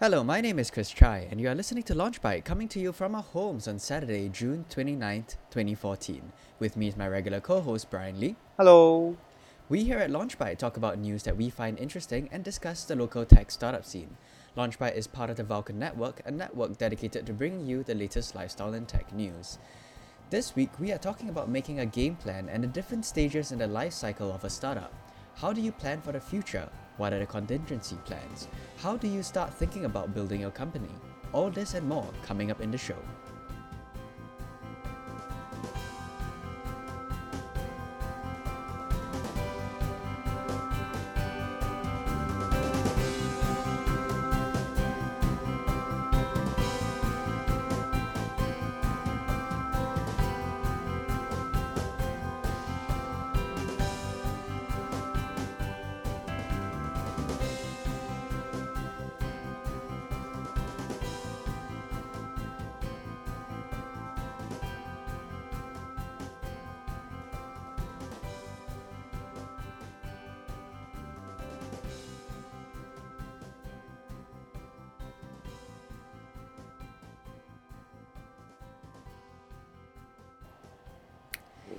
Hello, my name is Chris Chai, and you are listening to Launchbite, coming to you from our homes on Saturday, June 29th, 2014. With me is my regular co host, Brian Lee. Hello. We here at Launchbite talk about news that we find interesting and discuss the local tech startup scene. Launchbite is part of the Vulcan Network, a network dedicated to bringing you the latest lifestyle and tech news. This week, we are talking about making a game plan and the different stages in the life cycle of a startup. How do you plan for the future? What are the contingency plans? How do you start thinking about building your company? All this and more coming up in the show.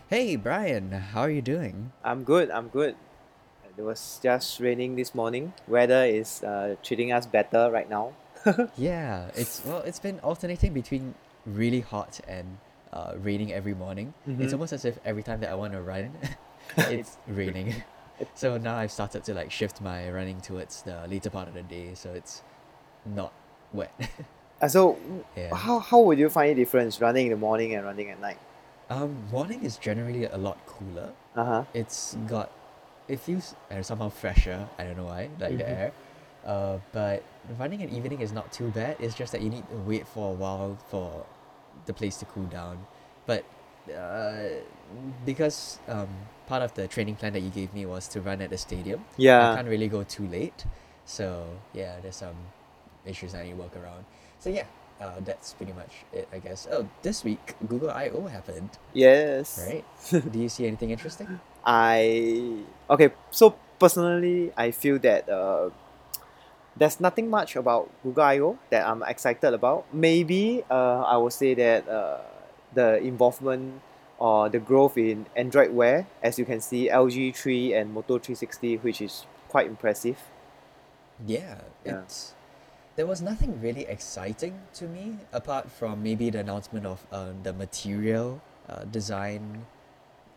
Hey Brian, how are you doing? I'm good. I'm good. It was just raining this morning. Weather is uh, treating us better right now. Yeah, it's well, it's been alternating between really hot and uh, raining every morning. It's Mhm. almost as if every time that I want to run, it's raining. So now I've started to like shift my running towards the later part of the day, so it's not wet. Uh, so, Yeah. how, how would you find a difference running in the morning and running at night? Um, morning is generally a lot cooler. Uh huh. It's got, it feels uh, somehow fresher. I don't know why, like the Mhm. air. Uh, but running in evening is not too bad. It's just that you need to wait for a while for the place to cool down. But uh, because um, part of the training plan that you gave me was to run at the stadium, Yeah. I can't really go too late. So yeah, there's some issues I need to work around. So yeah, uh, that's pretty much it, I guess. Oh, this week Google I/O happened, Yes. right? Do you see anything interesting? I okay. So personally, I feel that uh, there's nothing much about Google I/O that I'm excited about. Maybe uh, I would say that uh, the involvement or the growth in Android Wear, as you can see, LG Three and Moto Three Sixty, which is quite impressive. Yeah, Yeah. it's there was nothing really exciting to me apart from maybe the announcement of uh, the material uh, design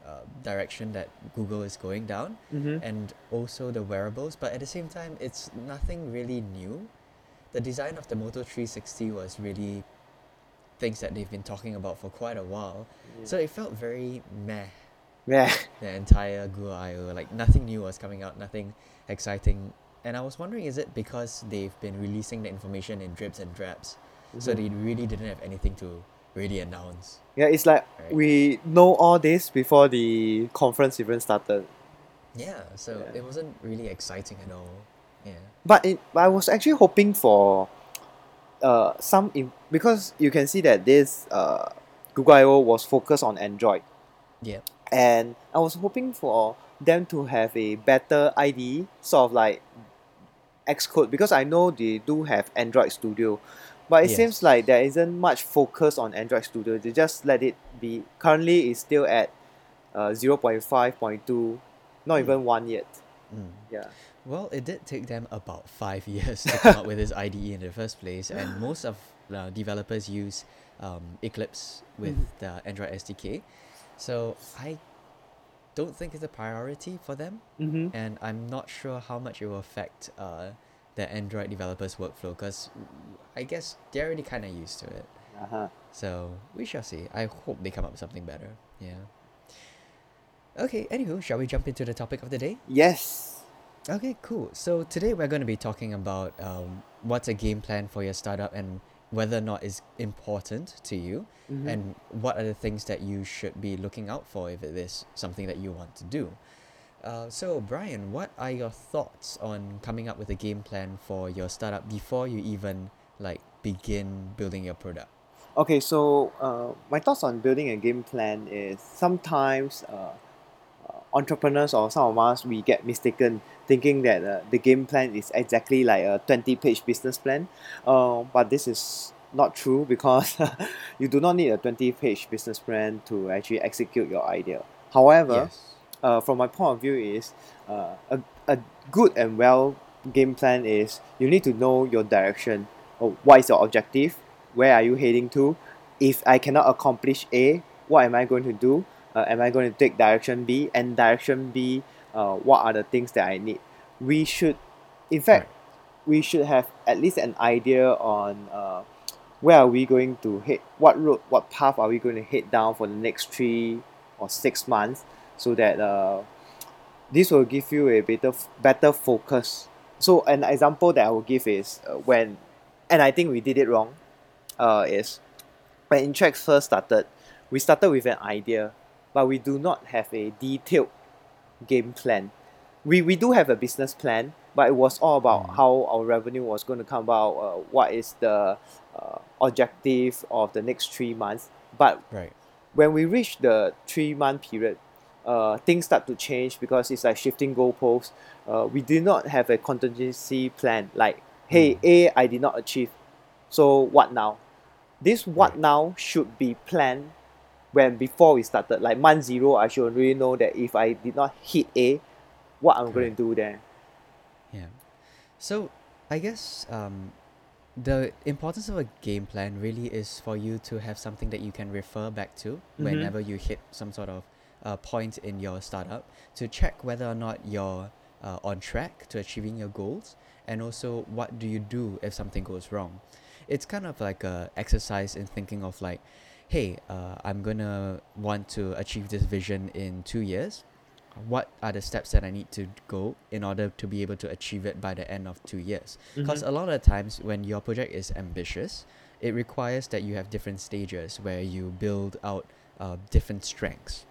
uh, direction that Google is going down Mm-hmm. and also the wearables but at the same time it's nothing really new the design of the moto 360 was really things that they've been talking about for quite a while so it felt very meh yeah. the entire Google I/O. Like nothing new was coming out, nothing exciting. And I was wondering, is it because they've been releasing the information in drips and drabs, so Mhm. they really didn't have anything to really announce? Yeah, it's like Right. we know all this before the conference even started. Yeah, so Yeah. it wasn't really exciting at all. Yeah. But it, I was actually hoping for uh, some in, because you can see that this uh, Google I/O was focused on Android, Yeah. and I was hoping for them to have a better IDE, sort of like Xcode, because I know they do have Android Studio, but it Yes. seems like there isn't much focus on Android Studio. They just let it be. Currently, it's still at uh, zero point five point two, not Mm. even one yet. Mm. Yeah. Well, it did take them about five years to come up with this IDE in the first place, and most of the developers use um, Eclipse with Mhm. the Android SDK. So I don't think it's a priority for them. Mm-hmm. and I'm not sure how much it will affect uh, the Android developers' workflow because I guess they're already kind of used to it. Uh-huh. So we shall see. I hope they come up with something better. Yeah. Okay, anywho, shall we jump into the topic of the day? Yes. Okay, cool. So today we're going to be talking about um, what's a game plan for your startup and whether or not is important to you Mhm. and what are the things that you should be looking out for if it is something that you want to do. Uh, so Brian, what are your thoughts on coming up with a game plan for your startup before you even like begin building your product? Okay, so uh, my thoughts on building a game plan is sometimes uh, uh, entrepreneurs or some of us we get mistaken thinking that uh, the game plan is exactly like a 20 page business plan. Uh, but this is not true because you do not need a 20 page business plan to actually execute your idea. However yes. uh, from my point of view is uh, a, a good and well game plan is you need to know your direction. Or what is your objective? Where are you heading to? If i cannot accomplish a what am i going to do? Uh, am i going to take direction b? And direction b uh, what are the things that i need. We should in fact we should have at least an idea on uh, where are we going to head what road what path are we going to head down for the next three or six months so that uh, this will give you a better better focus. So an example that I will give is uh, when and I think we did it wrong uh, is when Intrax first started we started with an idea but we do not have a detailed game plan we, we do have a business plan but it was all about Mm. how our revenue was going to come about uh, what is the uh, objective of the next three months but Right. when we reach the three month period, uh, things start to change because it's like shifting goalposts. Uh, we did not have a contingency plan like, hey, Mm. A, I did not achieve. So what now? This what Right. now should be planned when before we started. Like month zero, I should really know that if I did not hit A, what I'm going to do there. Yeah. So I guess um, the importance of a game plan really is for you to have something that you can refer back to Mhm. whenever you hit some sort of uh, point in your startup to check whether or not you're uh, on track to achieving your goals and also what do you do if something goes wrong. It's kind of like a exercise in thinking of like, hey, uh, I'm gonna want to achieve this vision in two years what are the steps that I need to go in order to be able to achieve it by the end of two years? Because Mhm. a lot of times when your project is ambitious, it requires that you have different stages where you build out uh, different strengths.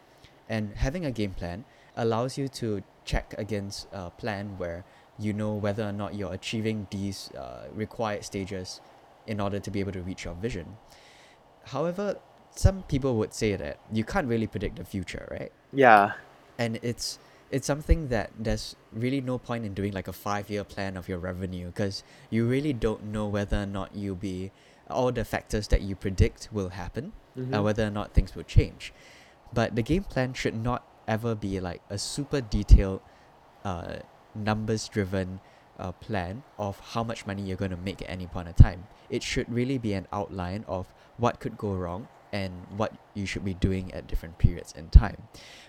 And having a game plan allows you to check against a plan where you know whether or not you're achieving these uh, required stages in order to be able to reach your vision. However, some people would say that you can't really predict the future, right? Yeah. and it's it's something that there's really no point in doing like a five year plan of your revenue because you really don't know whether or not you'll be all the factors that you predict will happen Mhm. and whether or not things will change but the game plan should not ever be like a super detailed uh, numbers driven uh, plan of how much money you're going to make at any point in time it should really be an outline of what could go wrong and what you should be doing at different periods in time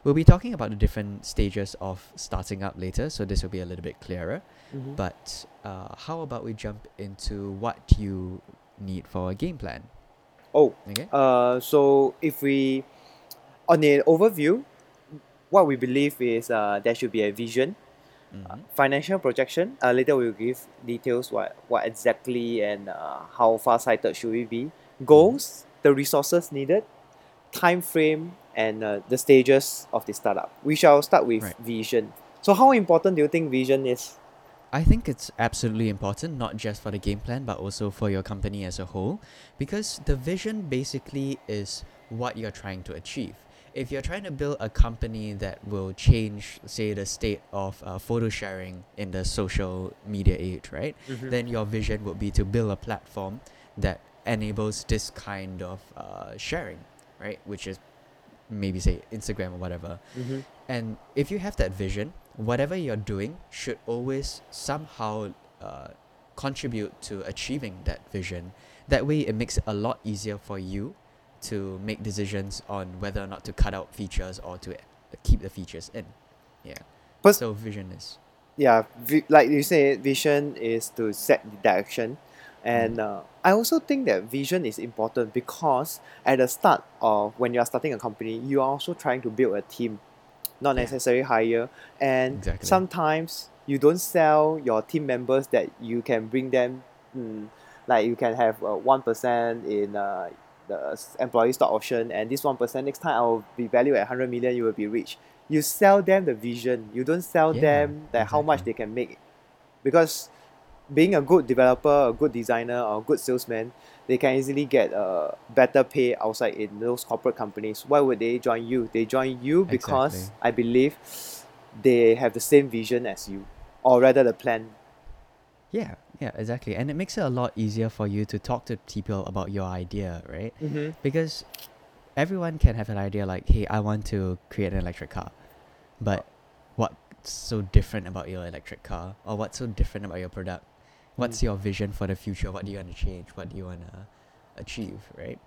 We'll be talking about the different stages of starting up later, so this will be a little bit clearer. Mhm. But uh, how about we jump into what you need for a game plan? oh, Okay. Uh, so if we, on the overview, what we believe is uh, there should be a vision, Mhm. financial projection. Uh, later we'll give details what what exactly and uh, how far sighted should we be. Goals, the resources needed, time frame, and uh, the stages of the startup. We shall start with Right. vision. So how important do you think vision is? I think it's absolutely important, not just for the game plan, but also for your company as a whole, because the vision basically is what you're trying to achieve. If you're trying to build a company that will change, say, the state of uh, photo sharing in the social media age, right? then your vision would be to build a platform that enables this kind of uh, sharing, right? Which is maybe say Instagram or whatever. mm-hmm. And if you have that vision, whatever you're doing should always somehow uh, contribute to achieving that vision. That way, it makes it a lot easier for you to make decisions on whether or not to cut out features or to keep the features in. Yeah. But- so vision is yeah vi- like you say vision is to set the direction and uh, i also think that vision is important because at the start of when you are starting a company you are also trying to build a team not necessarily hire. And Exactly. sometimes you don't sell your team members that you can bring them mm, like you can have uh, 1% in uh, the employee stock option and this 1% next time I will be valued at 100 million you will be rich. You sell them the vision. You don't sell Yeah, them that how much they can make. Because being a good developer, a good designer, or a good salesman, they can easily get a better pay outside in those corporate companies. Why would they join you? They join you because Exactly. I believe they have the same vision as you, or rather the plan. Yeah, yeah, exactly. And it makes it a lot easier for you to talk to people about your idea, right? Mm-hmm. Because everyone can have an idea like, hey, I want to create an electric car. But what's so different about your electric car? Or what's so different about your product? What's Mm. your vision for the future? What do you want to change? What do you want to achieve, right?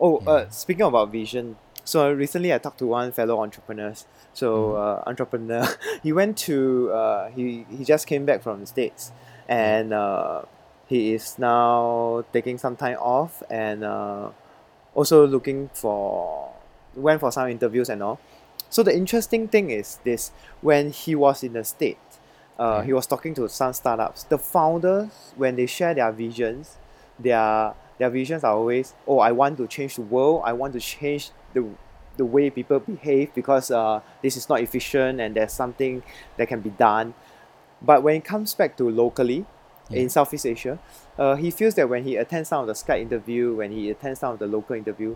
Oh, uh, speaking about vision, so recently I talked to one fellow entrepreneurs. So Mhm. uh, entrepreneur, he went to uh, he he just came back from the states, and uh, he is now taking some time off and uh, also looking for went for some interviews and all. So the interesting thing is this: when he was in the state, uh, he was talking to some startups. The founders, when they share their visions, their their visions are always, oh, I want to change the world. I want to change the the way people behave because uh, this is not efficient and there's something that can be done. But when it comes back to locally Yeah. in Southeast Asia, uh, he feels that when he attends some of the Skype interview, when he attends some of the local interview,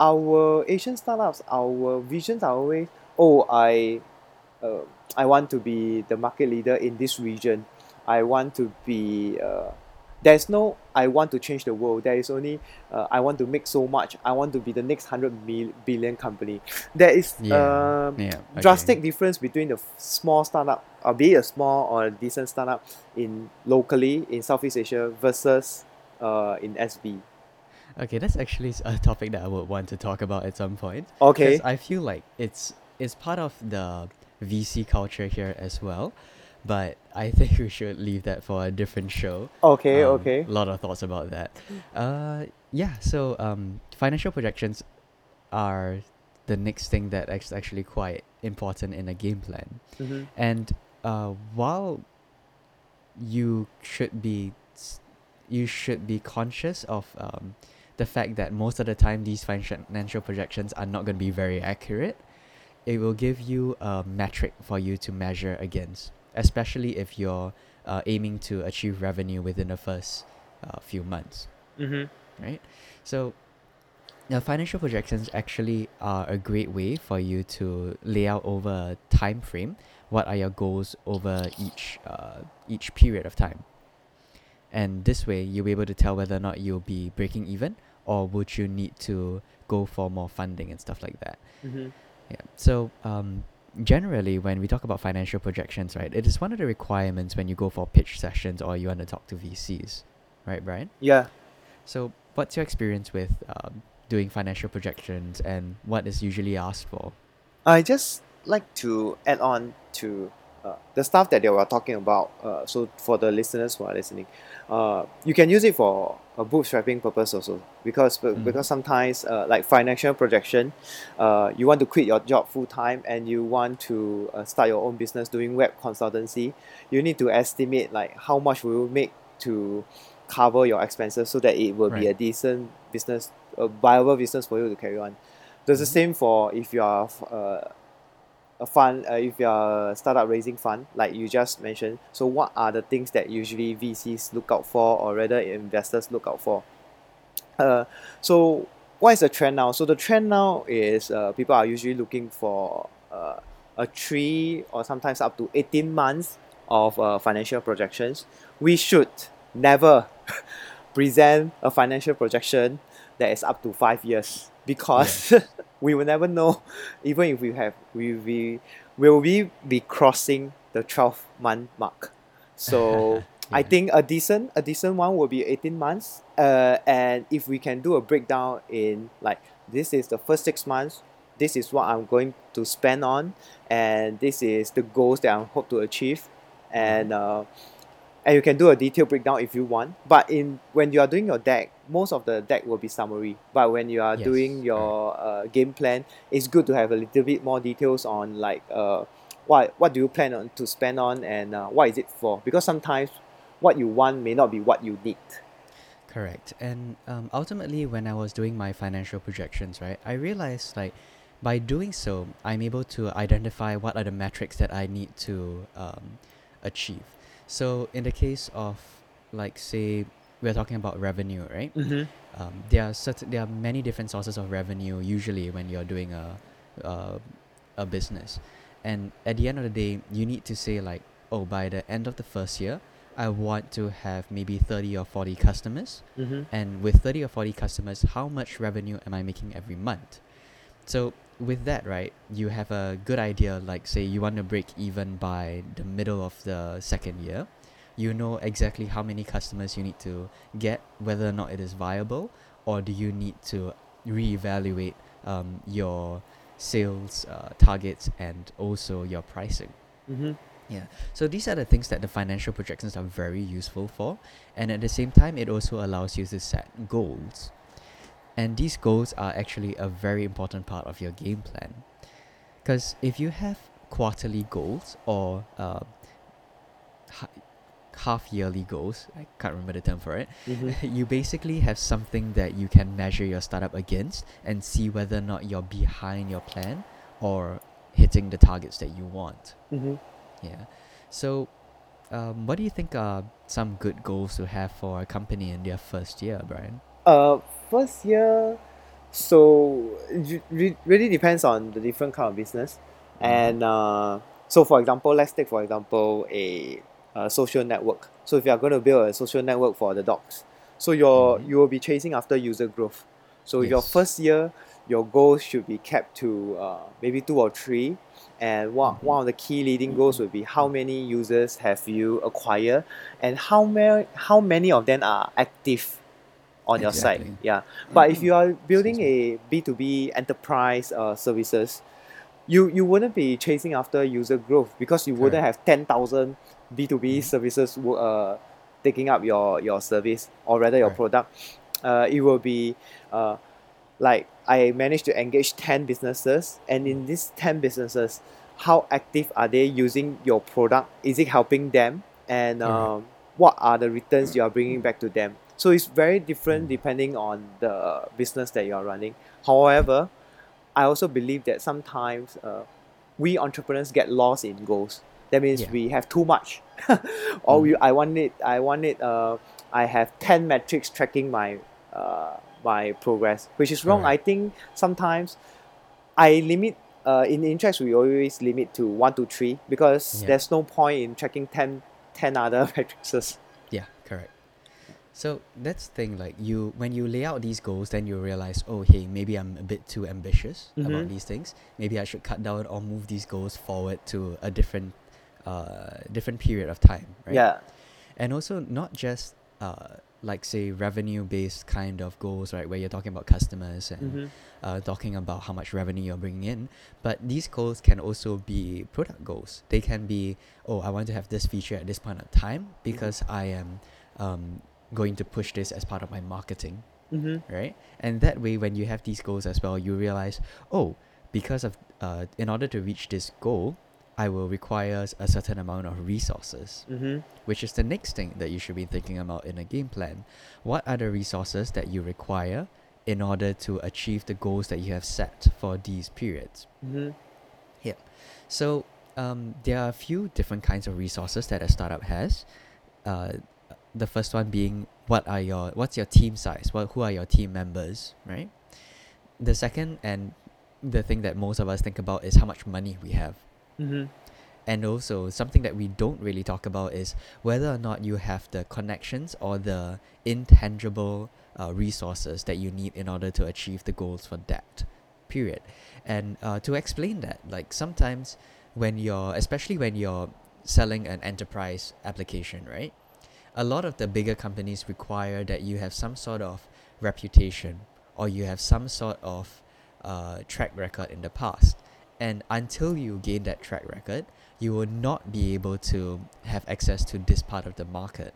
our Asian startups, our visions are always, oh, I, uh, I want to be the market leader in this region. I want to be. Uh, there's no I want to change the world. There is only uh, I want to make so much. I want to be the next hundred mil- billion company. There is Yeah. um, yeah. okay. drastic difference between the f- small startup, or be it a small or a decent startup in locally in Southeast Asia versus uh, in SB. Okay, that's actually a topic that I would want to talk about at some point. Okay. I feel like it's it's part of the VC culture here as well, but I think we should leave that for a different show. Okay. Um, okay. A lot of thoughts about that. Uh, yeah. So um, financial projections are the next thing that is actually quite important in a game plan. Mm-hmm. And uh, while you should be you should be conscious of um, the fact that most of the time these financial projections are not going to be very accurate, it will give you a metric for you to measure against, especially if you're uh, aiming to achieve revenue within the first uh, few months Mm-hmm. right? So, now financial projections actually are a great way for you to lay out over a time frame what are your goals over each uh, each period of time. And this way, you'll be able to tell whether or not you'll be breaking even or would you need to go for more funding and stuff like that. Mm-hmm. Yeah. So um, generally, when we talk about financial projections, right, it is one of the requirements when you go for pitch sessions or you want to talk to VCs, right, Brian? Yeah. So, what's your experience with um, doing financial projections and what is usually asked for? I just like to add on to uh, the stuff that they were talking about. Uh, so for the listeners who are listening, uh, you can use it for a bootstrapping purpose also because Mm. because sometimes uh, like financial projection, uh, you want to quit your job full time and you want to uh, start your own business doing web consultancy. You need to estimate like how much will you make to cover your expenses so that it will be a decent business, a viable business for you to carry on. There's the Mhm. same for if you are uh, a fund, uh, if you are a startup raising fund, like you just mentioned. So, what are the things that usually VCs look out for, or rather investors look out for? Uh, so, what is the trend now? So, the trend now is uh, people are usually looking for uh, a three or sometimes up to 18 months of uh, financial projections. We should never present a financial projection that is up to five years because we will never know. Even if we have we, we will we be crossing the 12 month mark? So I think a decent a decent one will be 18 months. Uh, and if we can do a breakdown in like this is the first six months this is what I'm going to spend on and this is the goals that I hope to achieve. And uh, and you can do a detailed breakdown if you want. But in when you are doing your deck most of the deck will be summary. But when you are Yes, doing your uh, game plan it's good to have a little bit more details on like uh, what what do you plan on to spend on and uh, what is it for? Because sometimes what you want may not be what you need. Correct. And um, ultimately, when I was doing my financial projections, right, I realized like by doing so, I'm able to identify what are the metrics that I need to um, achieve. So in the case of like say we're talking about revenue, right? Mm-hmm. Um, there are certain there are many different sources of revenue usually when you're doing a a, a business. And at the end of the day, you need to say like, oh, by the end of the first year, I want to have maybe 30 or 40 customers. Mm-hmm. And with 30 or 40 customers, how much revenue am I making every month? So with that, right, you have a good idea. Like, say, you want to break even by the middle of the second year. You know exactly how many customers you need to get, whether or not it is viable, or do you need to reevaluate um, your sales uh, targets and also your pricing. Mm-hmm. Yeah. So these are the things that the financial projections are very useful for. And at the same time, it also allows you to set goals. And these goals are actually a very important part of your game plan. Because if you have quarterly goals or uh, ha- half yearly goals, I can't remember the term for it, Mm-hmm. you basically have something that you can measure your startup against and see whether or not you're behind your plan or hitting the targets that you want. Mm-hmm. Yeah. So, um, what do you think are some good goals to have for a company in their first year, Brian? Uh, first year, so it re- really depends on the different kind of business, and uh, so for example, let's take for example a, a social network. So if you are going to build a social network for the dogs, so your Mhm. you will be chasing after user growth. So your first year, your goals should be kept to uh, maybe two or three. And one, Mhm. one of the key leading goals will be how many users have you acquired and how many how many of them are active on your site. Exactly. Yeah. But if you are building a B2B enterprise uh, services, you, you wouldn't be chasing after user growth because you wouldn't have 10,000 B2B Mhm. services uh, taking up your, your service or rather your Right. product. Uh, it will be uh, like I managed to engage 10 businesses, and in these 10 businesses, how active are they using your product? Is it helping them? And um, what are the returns you are bringing back to them? So it's very different Mm. depending on the business that you are running. However, I also believe that sometimes uh, we entrepreneurs get lost in goals. That means Yeah. we have too much, or Mm. we I want it. I want it. Uh, I have ten metrics tracking my uh, my progress, which is wrong. Correct. I think sometimes I limit. Uh, in Intracts, we always limit to one to three because Yeah. there's no point in tracking 10, 10 other matrices. Yeah, correct. So that's the thing, like you when you lay out these goals, then you realize, oh hey, maybe I'm a bit too ambitious Mhm. about these things. Maybe I should cut down or move these goals forward to a different uh different period of time, right? Yeah. And also not just uh like say revenue based kind of goals, right, where you're talking about customers and Mm-hmm. uh, talking about how much revenue you're bringing in. But these goals can also be product goals. They can be, oh, I want to have this feature at this point of time because I am um, going to push this as part of my marketing, Mm-hmm. right? And that way, when you have these goals as well, you realize, oh, because of, uh, in order to reach this goal, I will require a certain amount of resources, Mm-hmm. which is the next thing that you should be thinking about in a game plan. What are the resources that you require in order to achieve the goals that you have set for these periods? Mm-hmm. So um, there are a few different kinds of resources that a startup has. Uh, the first one being what are your what's your team size? What who are your team members, right? The second and the thing that most of us think about is how much money we have. Mm-hmm. And also something that we don't really talk about is whether or not you have the connections or the intangible uh, resources that you need in order to achieve the goals for that period. And uh, to explain that, like sometimes when you're, especially when you're selling an enterprise application, right? A lot of the bigger companies require that you have some sort of reputation or you have some sort of uh, track record in the past. And until you gain that track record, you will not be able to have access to this part of the market.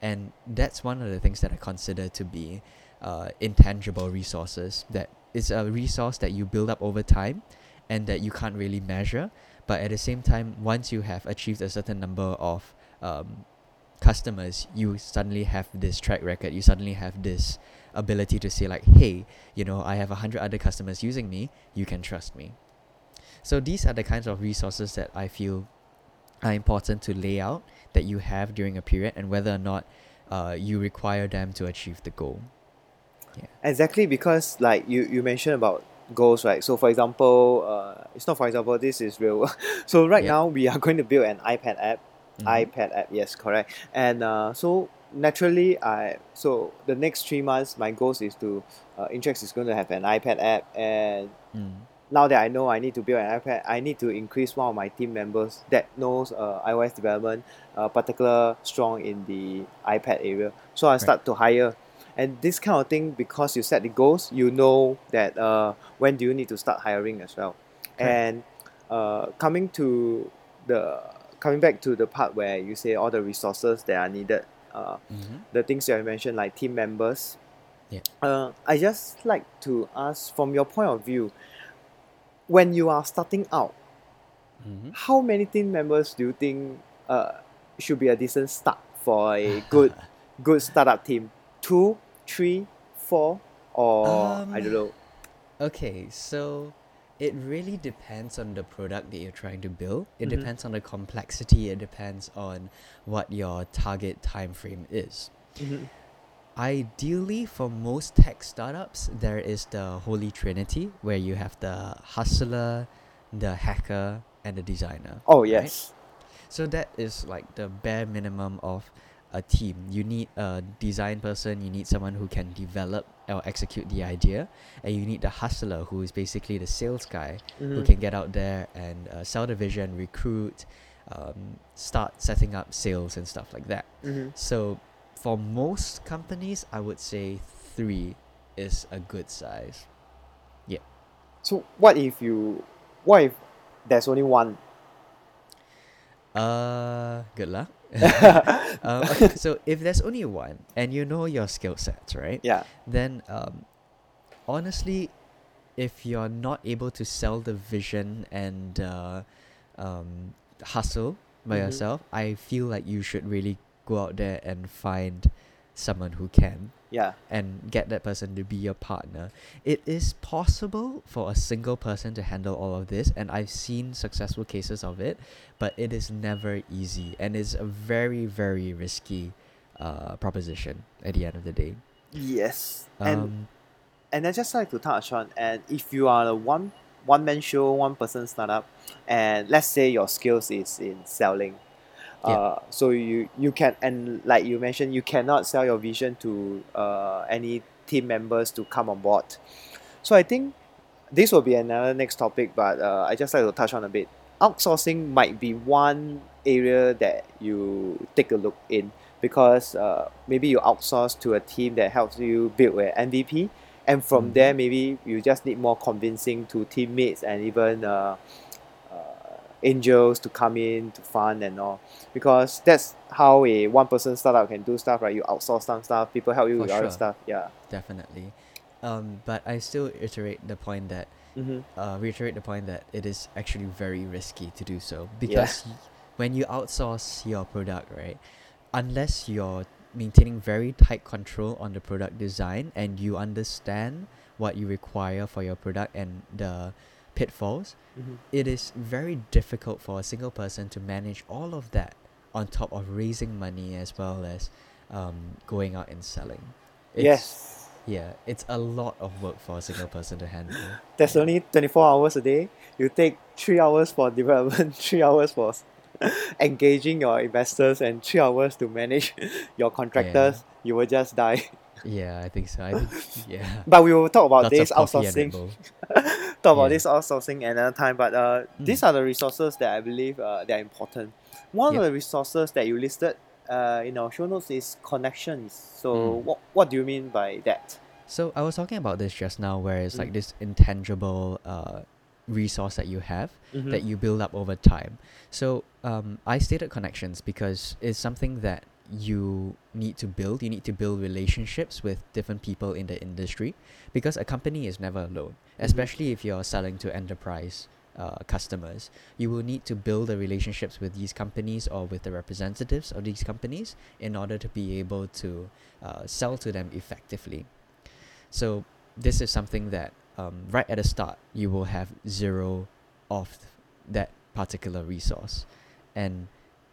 And that's one of the things that I consider to be uh, intangible resources. That is a resource that you build up over time and that you can't really measure. But at the same time, once you have achieved a certain number of um, customers, you suddenly have this track record. You suddenly have this ability to say, like, hey, you know, I have a hundred other customers using me. You can trust me. So these are the kinds of resources that I feel are important to lay out that you have during a period and whether or not uh, you require them to achieve the goal. Yeah. Exactly because like you you mentioned about goals right so for example uh, it's not for example this is real so right now we are going to build an ipad app. iPad app. Yes, correct. And uh, so naturally, I so the next three months, my goals is to uh, Intrex is going to have an iPad app, and Mm. now that I know I need to build an iPad, I need to increase one of my team members that knows uh, iOS development, uh, particular strong in the iPad area. So I start to hire. And this kind of thing, because you set the goals, you know that uh, when do you need to start hiring as well. And uh, coming to the coming back to the part where you say all the resources that are needed, uh, Mhm. the things you have mentioned like team members. Yeah. Uh, I just like to ask from your point of view, when you are starting out, Mhm. how many team members do you think uh, should be a decent start for a good good startup team? Two, three, four, or I Um, don't know. Okay, so it really depends on the product that you're trying to build. It Mhm. depends on the complexity. It depends on what your target time frame is. Mhm. Ideally, for most tech startups, there is the holy trinity where you have the hustler, the hacker, and the designer. Oh right? yes. So that is like the bare minimum of a team. You need a design person, you need someone who can develop or execute the idea, and you need the hustler who is basically the sales guy who Mhm. can get out there and uh, sell the vision, recruit, um, start setting up sales and stuff like that. Mhm. So for most companies, I would say three is a good size. Yeah. So what if you, what if there's only one? Uh, good luck. Um, okay, so if there's only one and you know your skill sets, right? Yeah. Then, um, honestly, if you're not able to sell the vision and uh, um, hustle by Mhm. yourself, I feel like you should really go out there and find someone who can Yeah. and get that person to be your partner. It is possible for a single person to handle all of this, and I've seen successful cases of it, but it is never easy and it's a very, very risky uh, proposition at the end of the day. Yes. and Um, and I just like to touch on and if you are a one one man show, one person startup, and let's say your skills is in selling. Yeah. Uh, so you you can and like you mentioned, you cannot sell your vision to uh, any team members to come on board. So I think this will be another next topic, but uh, I just like to touch on a bit. Outsourcing might be one area that you take a look in because uh, maybe you outsource to a team that helps you build an MVP, and from Mhm. there maybe you just need more convincing to teammates and even uh, angels to come in to fund and all. Because that's how a one person startup can do stuff right? You outsource some stuff people help you For with other stuff yeah. Definitely. Um, but I still iterate the point that mm-hmm. uh, reiterate the point that it is actually very risky to do so. Because y- when you outsource your product, right, unless you're maintaining very tight control on the product design and you understand what you require for your product and the pitfalls, Mm-hmm. it is very difficult for a single person to manage all of that on top of raising money as well as um, going out and selling. It's, yes Yeah, it's a lot of work for a single person to handle. there's only 24 hours a day you take three hours for development three hours for engaging your investors and three hours to manage your contractors you will just die Yeah, I think so. I think, yeah. but we will talk about Lots this of coffee and Red outsourcing. Talk about Yeah. this outsourcing another time but uh, these Mm. are the resources that i believe uh, that are important one Yep. of the resources that you listed uh, in our show notes is connections so Mm. what, what do you mean by that So I was talking about this just now, where it's like Mm. this intangible uh, resource that you have Mhm. that you build up over time. So um, I stated connections because it's something that you need to build. You need to build relationships with different people in the industry because a company is never alone, Mhm. especially if you're selling to enterprise. Uh, customers, you will need to build the relationships with these companies or with the representatives of these companies in order to be able to uh, sell to them effectively. So this is something that um, right at the start you will have zero of that particular resource, and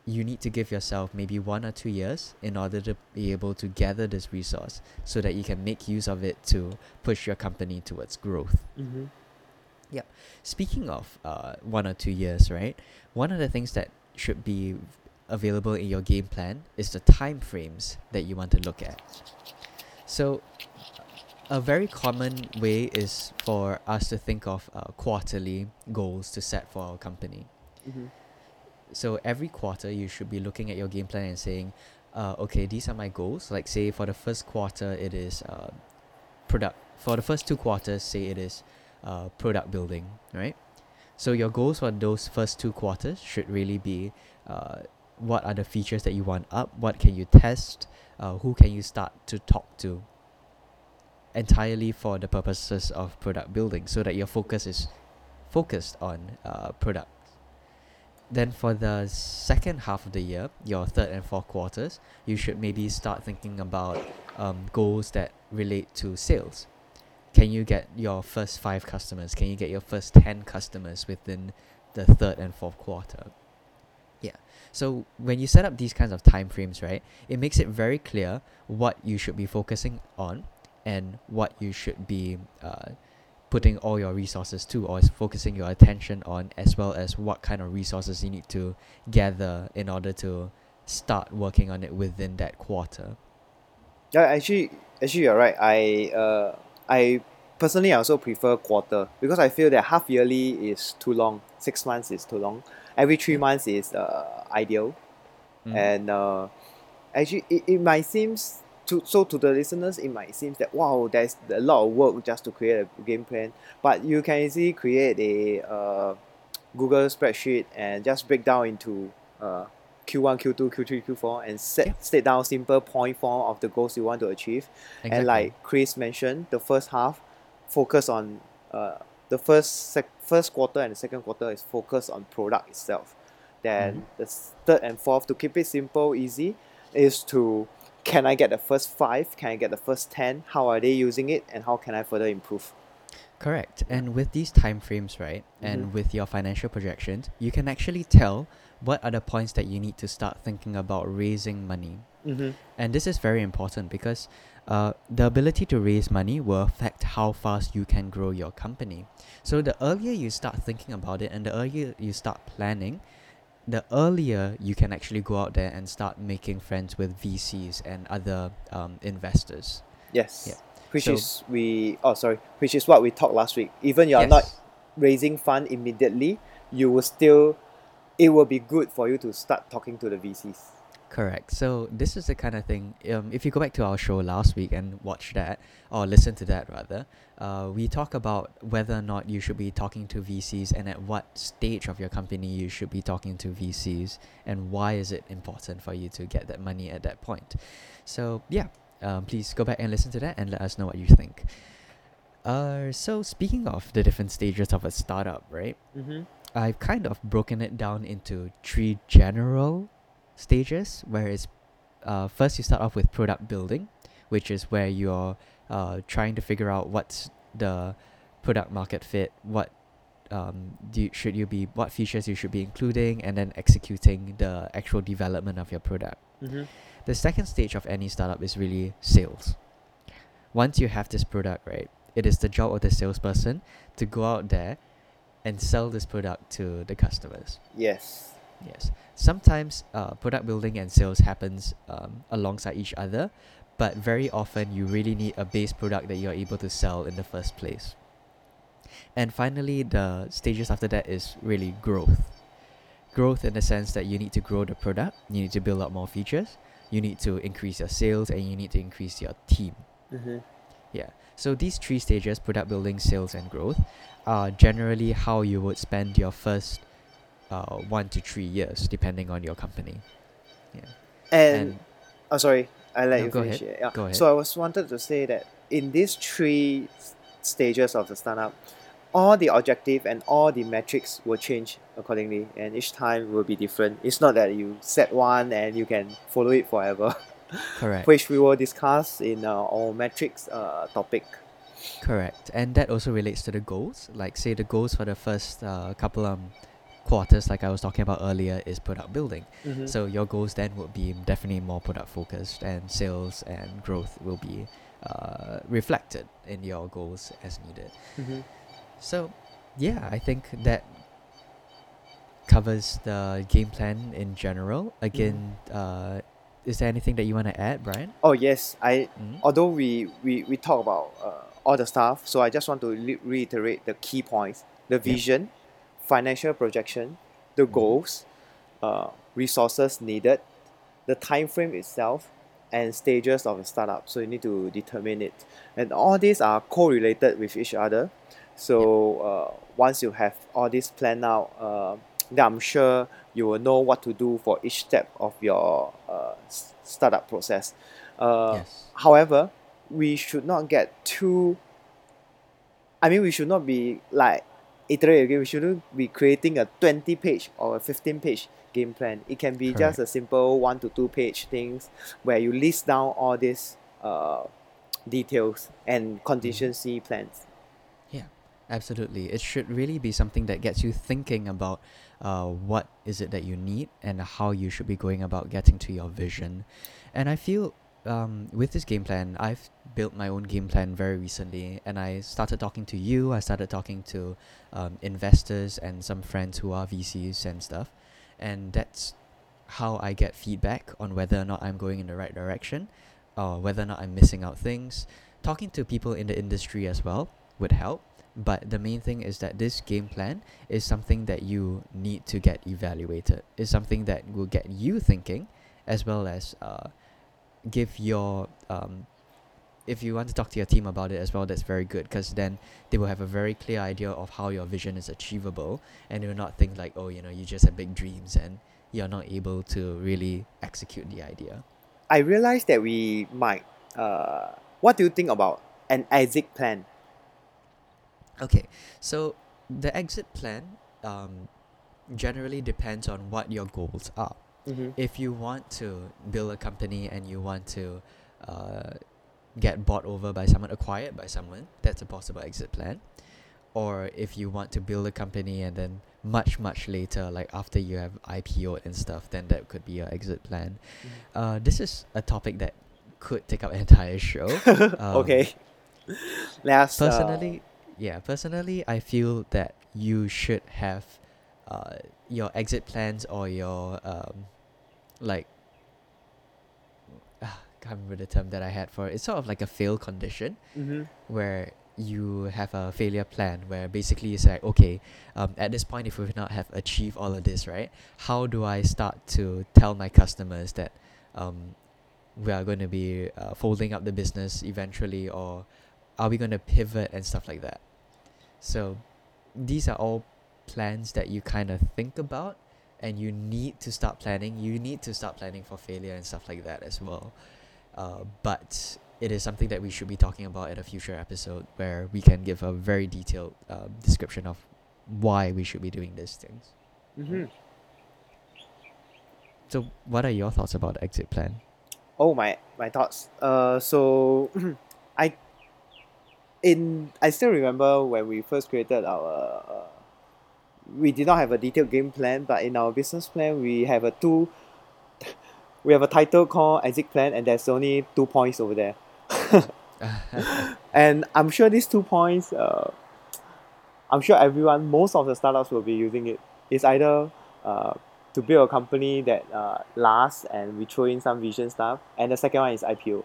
you need to give yourself maybe one or two years in order to be able to gather this resource so that you can make use of it to push your company towards growth. Mm-hmm. Speaking of uh, one or two years, right? One of the things that should be available in your game plan is the time frames that you want to look at. So, a very common way is for us to think of uh, quarterly goals to set for our company. Mm-hmm. So every quarter, you should be looking at your game plan and saying, uh, okay, these are my goals. Like say for the first quarter, it is uh, product. For the first two quarters, say it is uh, product building, right? So your goals for those first two quarters should really be uh, what are the features that you want up, what can you test, uh, who can you start to talk to, entirely for the purposes of product building, so that your focus is focused on uh, product. Then for the second half of the year, your third and fourth quarters, you should maybe start thinking about um, goals that relate to sales. Can you get your first five customers? Can you get your first 10 customers within the third and fourth quarter? Yeah. So when you set up these kinds of time frames, right, it makes it very clear what you should be focusing on and what you should be uh, putting all your resources to or is focusing your attention on as well as what kind of resources you need to gather in order to start working on it within that quarter. Yeah, actually, actually, you're right. I uh, I personally also prefer quarter because I feel that half yearly is too long. Six months is too long. Every three months is uh, ideal, Mm. and uh, actually, it, it might seems to so to the listeners, it might seem that wow, there's a lot of work just to create a game plan. But you can easily create a uh, Google spreadsheet and just break down into uh, Q1, Q2, Q3, Q4, and set Yeah. state down simple point form of the goals you want to achieve. Exactly. And like Chris mentioned, the first half focus on uh, the first sec- first quarter and the second quarter is focused on product itself. Then Mhm. the third and fourth to keep it simple, easy, is to can I get the first five? Can I get the first ten? How are they using it, and how can I further improve? Correct. And with these time frames, right, Mhm. and with your financial projections, you can actually tell what are the points that you need to start thinking about raising money. Mm-hmm. And this is very important because uh, the ability to raise money will affect how fast you can grow your company. So the earlier you start thinking about it and the earlier you start planning, the earlier you can actually go out there and start making friends with VCs and other um, investors. Yes. Yeah. Which So- is we oh sorry, which is what we talked last week. Even you are not raising fund immediately, you will still it will be good for you to start talking to the VCs. Correct. So this is the kind of thing. Um, if you go back to our show last week and watch that, or listen to that rather, uh, we talk about whether or not you should be talking to VCs and at what stage of your company you should be talking to VCs and why is it important for you to get that money at that point. So yeah, um, please go back and listen to that and let us know what you think. Uh, so speaking of the different stages of a startup, right? Mm-hmm. I've kind of broken it down into three general stages, where it's uh, first you start off with product building, which is where you're uh, trying to figure out what's the product market fit, what um, do you, should you be, what features you should be including, and then executing the actual development of your product. Mm-hmm. The second stage of any startup is really sales. Once you have this product, right, it is the job of the salesperson to go out there and sell this product to the customers. Yes. Yes. Sometimes uh, product building and sales happens um, alongside each other, but very often you really need a base product that you're able to sell in the first place. And finally, the stages after that is really growth. Growth in the sense that you need to grow the product, you need to build out more features, you need to increase your sales, and you need to increase your team. Mm-hmm. Yeah. So these three stages, product building, sales, and growth, are generally how you would spend your first uh, one to three years, depending on your company. Yeah. And, And oh sorry, I let No, you go finish ahead. Yeah. Go ahead. So I was wanted to say that in these three stages of the startup, all the objective and all the metrics will change accordingly, and each time will be different. It's not that you set one and you can follow it forever, correct. which we will discuss in uh, our metrics uh, topic. Correct. And that also relates to the goals. Like say the goals for the first uh, couple um quarters, like I was talking about earlier, is product building. Mhm. So your goals then would be definitely more product focused, and sales and growth will be uh, reflected in your goals as needed. Mhm. So, yeah, I think that covers the game plan in general. Again, uh, is there anything that you want to add, Brian? Oh yes, I Mhm. although we we, we talk about uh, all the stuff, so I just want to re- reiterate the key points: the vision, financial projection, the Mhm. goals, uh, resources needed, the time frame itself, and stages of a startup. So you need to determine it, and all these are correlated with each other. So uh, once you have all this planned out, uh, then I'm sure you will know what to do for each step of your uh, startup process. Uh, yes. However, we should not get too. I mean, we should not be like iterate again. We shouldn't be creating a twenty page or a fifteen page game plan. It can be just a simple one to two page things where you list down all these uh, details and contingency plans. Yeah, absolutely. It should really be something that gets you thinking about uh, what is it that you need and how you should be going about getting to your vision. And I feel um, with this game plan, I've built my own game plan very recently, and I started talking to you. I started talking to um, investors and some friends who are VCs and stuff, and that's how I get feedback on whether or not I'm going in the right direction, or whether or not I'm missing out things. Talking to people in the industry as well would help. But the main thing is that this game plan is something that you need to get evaluated. Is something that will get you thinking, as well as uh, give your um, if you want to talk to your team about it as well, that's very good because then they will have a very clear idea of how your vision is achievable, and they will not think like, oh, you know, you just have big dreams and you're not able to really execute the idea. I realized that we might. Uh, what do you think about an exit plan? Okay, so the exit plan um, generally depends on what your goals are. Mm-hmm. If you want to build a company and you want to uh, get bought over by someone, acquired by someone, that's a possible exit plan. Or if you want to build a company and then much, much later, like after you have IPO and stuff, then that could be your exit plan. Uh, this is a topic that could take up an entire show. Um, okay. Uh, personally yeah personally i feel that you should have uh, your exit plans or your um, like can't remember the term that i had for it. It's sort of like a fail condition mm-hmm. where you have a failure plan where basically it's like okay um, at this point if we not have achieved all of this right how do i start to tell my customers that um, we are going to be uh, folding up the business eventually or are we going to pivot and stuff like that? So these are all plans that you kind of think about and you need to start planning. You need to start planning for failure and stuff like that as well uh, but it is something that we should be talking about at a future episode where we can give a very detailed uh, description of why we should be doing these things Mm-hmm. so what are your thoughts about the exit plan Oh my my thoughts. Uh, so I in I still remember when we first created our. Uh, we did not have a detailed game plan, but in our business plan we have a two. We have a title called exit plan, and there's only two points over there. and I'm sure these two points. Uh, I'm sure everyone, most of the startups will be using it. It's either uh, to build a company that uh, lasts and we throw in some vision stuff. And the second one is IPO.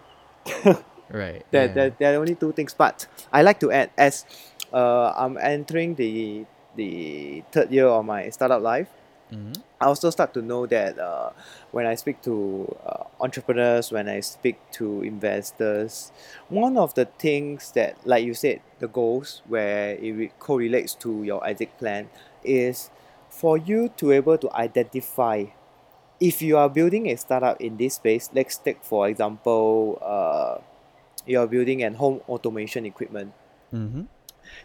right There, yeah. there, there are only two things. But I like to add as uh, I'm entering the the third year of my startup life. Mhm. I also start to know that uh, when I speak to uh, entrepreneurs, when I speak to investors, one of the things that, like you said, the goals where it re- correlates to your exit plan is for you to able to identify if you are building a startup in this space. Let's take for example, uh, you are building an home automation equipment Mhm.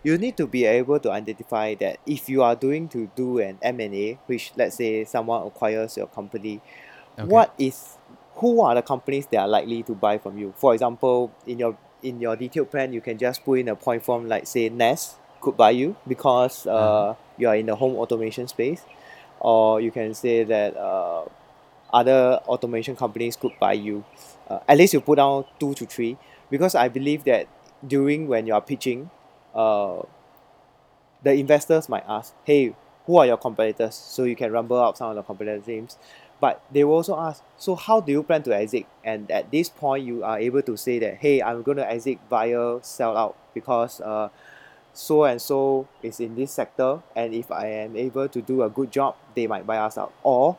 You need to be able to identify that if you are doing to do an M&A which let's say someone acquires your company Okay. what is who are the companies that are likely to buy from you for example in your in your detailed plan you can just put in a point form like say Nest could buy you because uh, Uh-huh. you are in the home automation space or you can say that uh, other automation companies could buy you. Uh, at least you put down two to three because I believe that during when you are pitching, uh, the investors might ask, hey, who are your competitors? So you can rumble up some of the competitor names. But they will also ask, so how do you plan to exit? And at this point, you are able to say that, hey, I'm going to exit via sell out because uh, so and so is in this sector. And if I am able to do a good job, they might buy us out. Or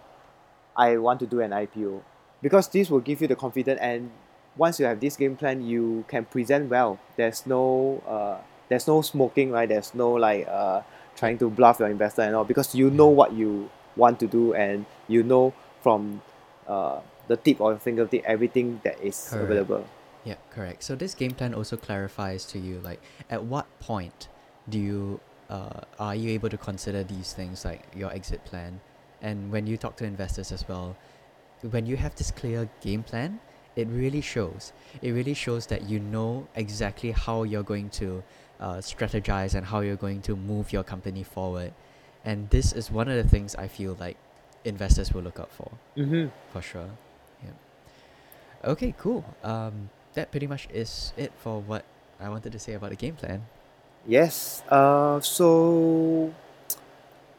I want to do an IPO. Because this will give you the confidence and once you have this game plan, you can present well. There's no uh, there's no smoking, right? There's no like uh, trying to bluff your investor and all because you know what you want to do and you know from uh, the tip of your fingertip everything that is Correct. available. Yeah, correct. So this game plan also clarifies to you like at what point do you uh, are you able to consider these things like your exit plan, and when you talk to investors as well, when you have this clear game plan, it really shows. It really shows that you know exactly how you're going to uh, strategize and how you're going to move your company forward, and this is one of the things I feel like investors will look out for Mm-hmm. for sure. Yeah. Okay, cool. Um, that pretty much is it for what I wanted to say about the game plan. Yes. Uh, so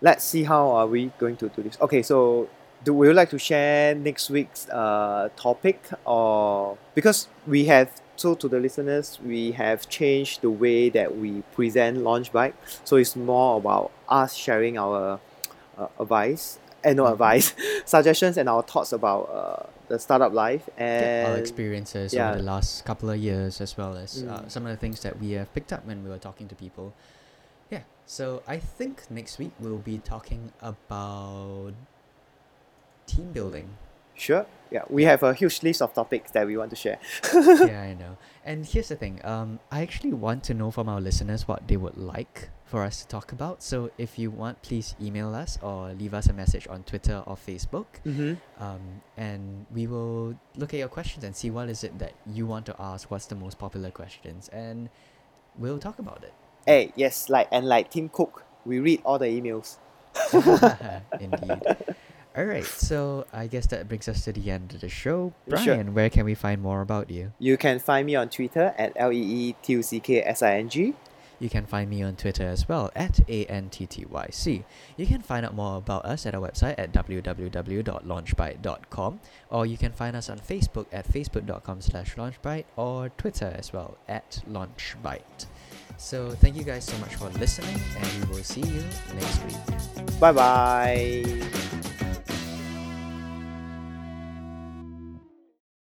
let's see how are we going to do this. Okay, so do would you like to share next week's uh topic or because we have so to the listeners we have changed the way that we present LaunchByte so it's more about us sharing our uh, advice and no Mhm. advice suggestions and our thoughts about uh, the startup life and our experiences yeah. over the last couple of years, as well as uh, Mm. some of the things that we have picked up when we were talking to people. Yeah, so I think next week we'll be talking about team building. Sure yeah we have a huge list of topics that we want to share yeah, I know. And here's the thing. Um, I actually want to know from our listeners what they would like for us to talk about. So if you want, please email us or leave us a message on Twitter or Facebook. mm-hmm. Um, and we will look at your questions and see what is it that you want to ask. What's the most popular questions, and we'll talk about it. Hey, yes, like and like Tim Cook, we read all the emails. Indeed. All right, so I guess that brings us to the end of the show. Sure. Brian, where can we find more about you? You can find me on Twitter at L E E T U C K S I N G. You can find me on Twitter as well at ANTTYC. You can find out more about us at our website at www.launchbyte.com or you can find us on Facebook at facebook.com slash launchbyte or Twitter as well at launchbyte. So thank you guys so much for listening and we will see you next week. Bye bye.